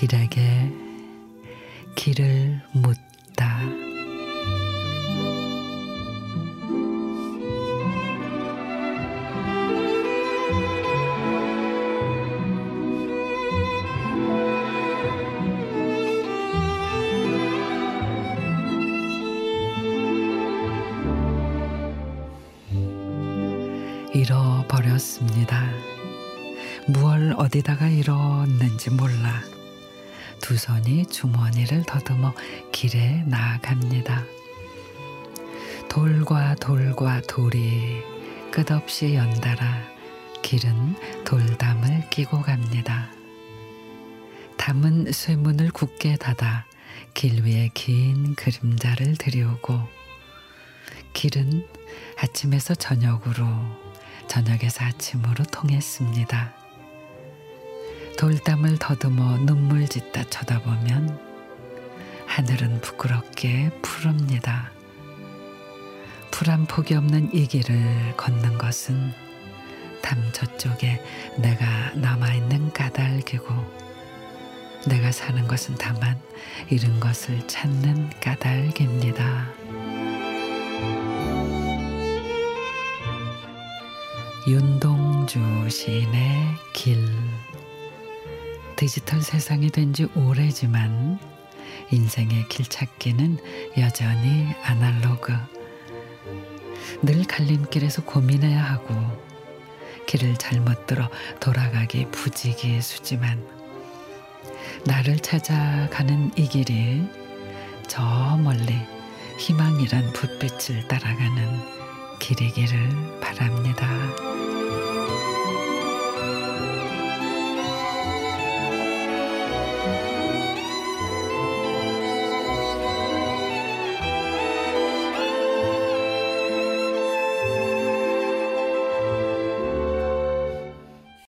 길에게 길을 묻 잃어버렸습니다. 무얼 어디다가 잃었는지 몰라. 두 손이 주머니를 더듬어 길에 나아갑니다. 돌과 돌과 돌이 끝없이 연달아 길은 돌담을 끼고 갑니다. 담은 쇠문을 굳게 닫아 길 위에 긴 그림자를 들이우고 길은 아침에서 저녁으로 저녁에서 아침으로 통했습니다. 돌담을 더듬어 눈물 짓다 쳐다보면 하늘은 부끄럽게 푸릅니다. 풀한 폭이 없는 이 길을 걷는 것은 담 저쪽에 내가 남아있는 까닭이고 내가 사는 것은 다만 잃은 것을 찾는 까닭입니다. 윤동주 시인의 길 디지털 세상이 된 지 오래지만 인생의 길 찾기는 여전히 아날로그. 늘 갈림길에서 고민해야 하고 길을 잘못 들어 돌아가기 부지기수지만 나를 찾아가는 이 길이 저 멀리 희망이란 불빛을 따라가는 길이기를 바랍니다.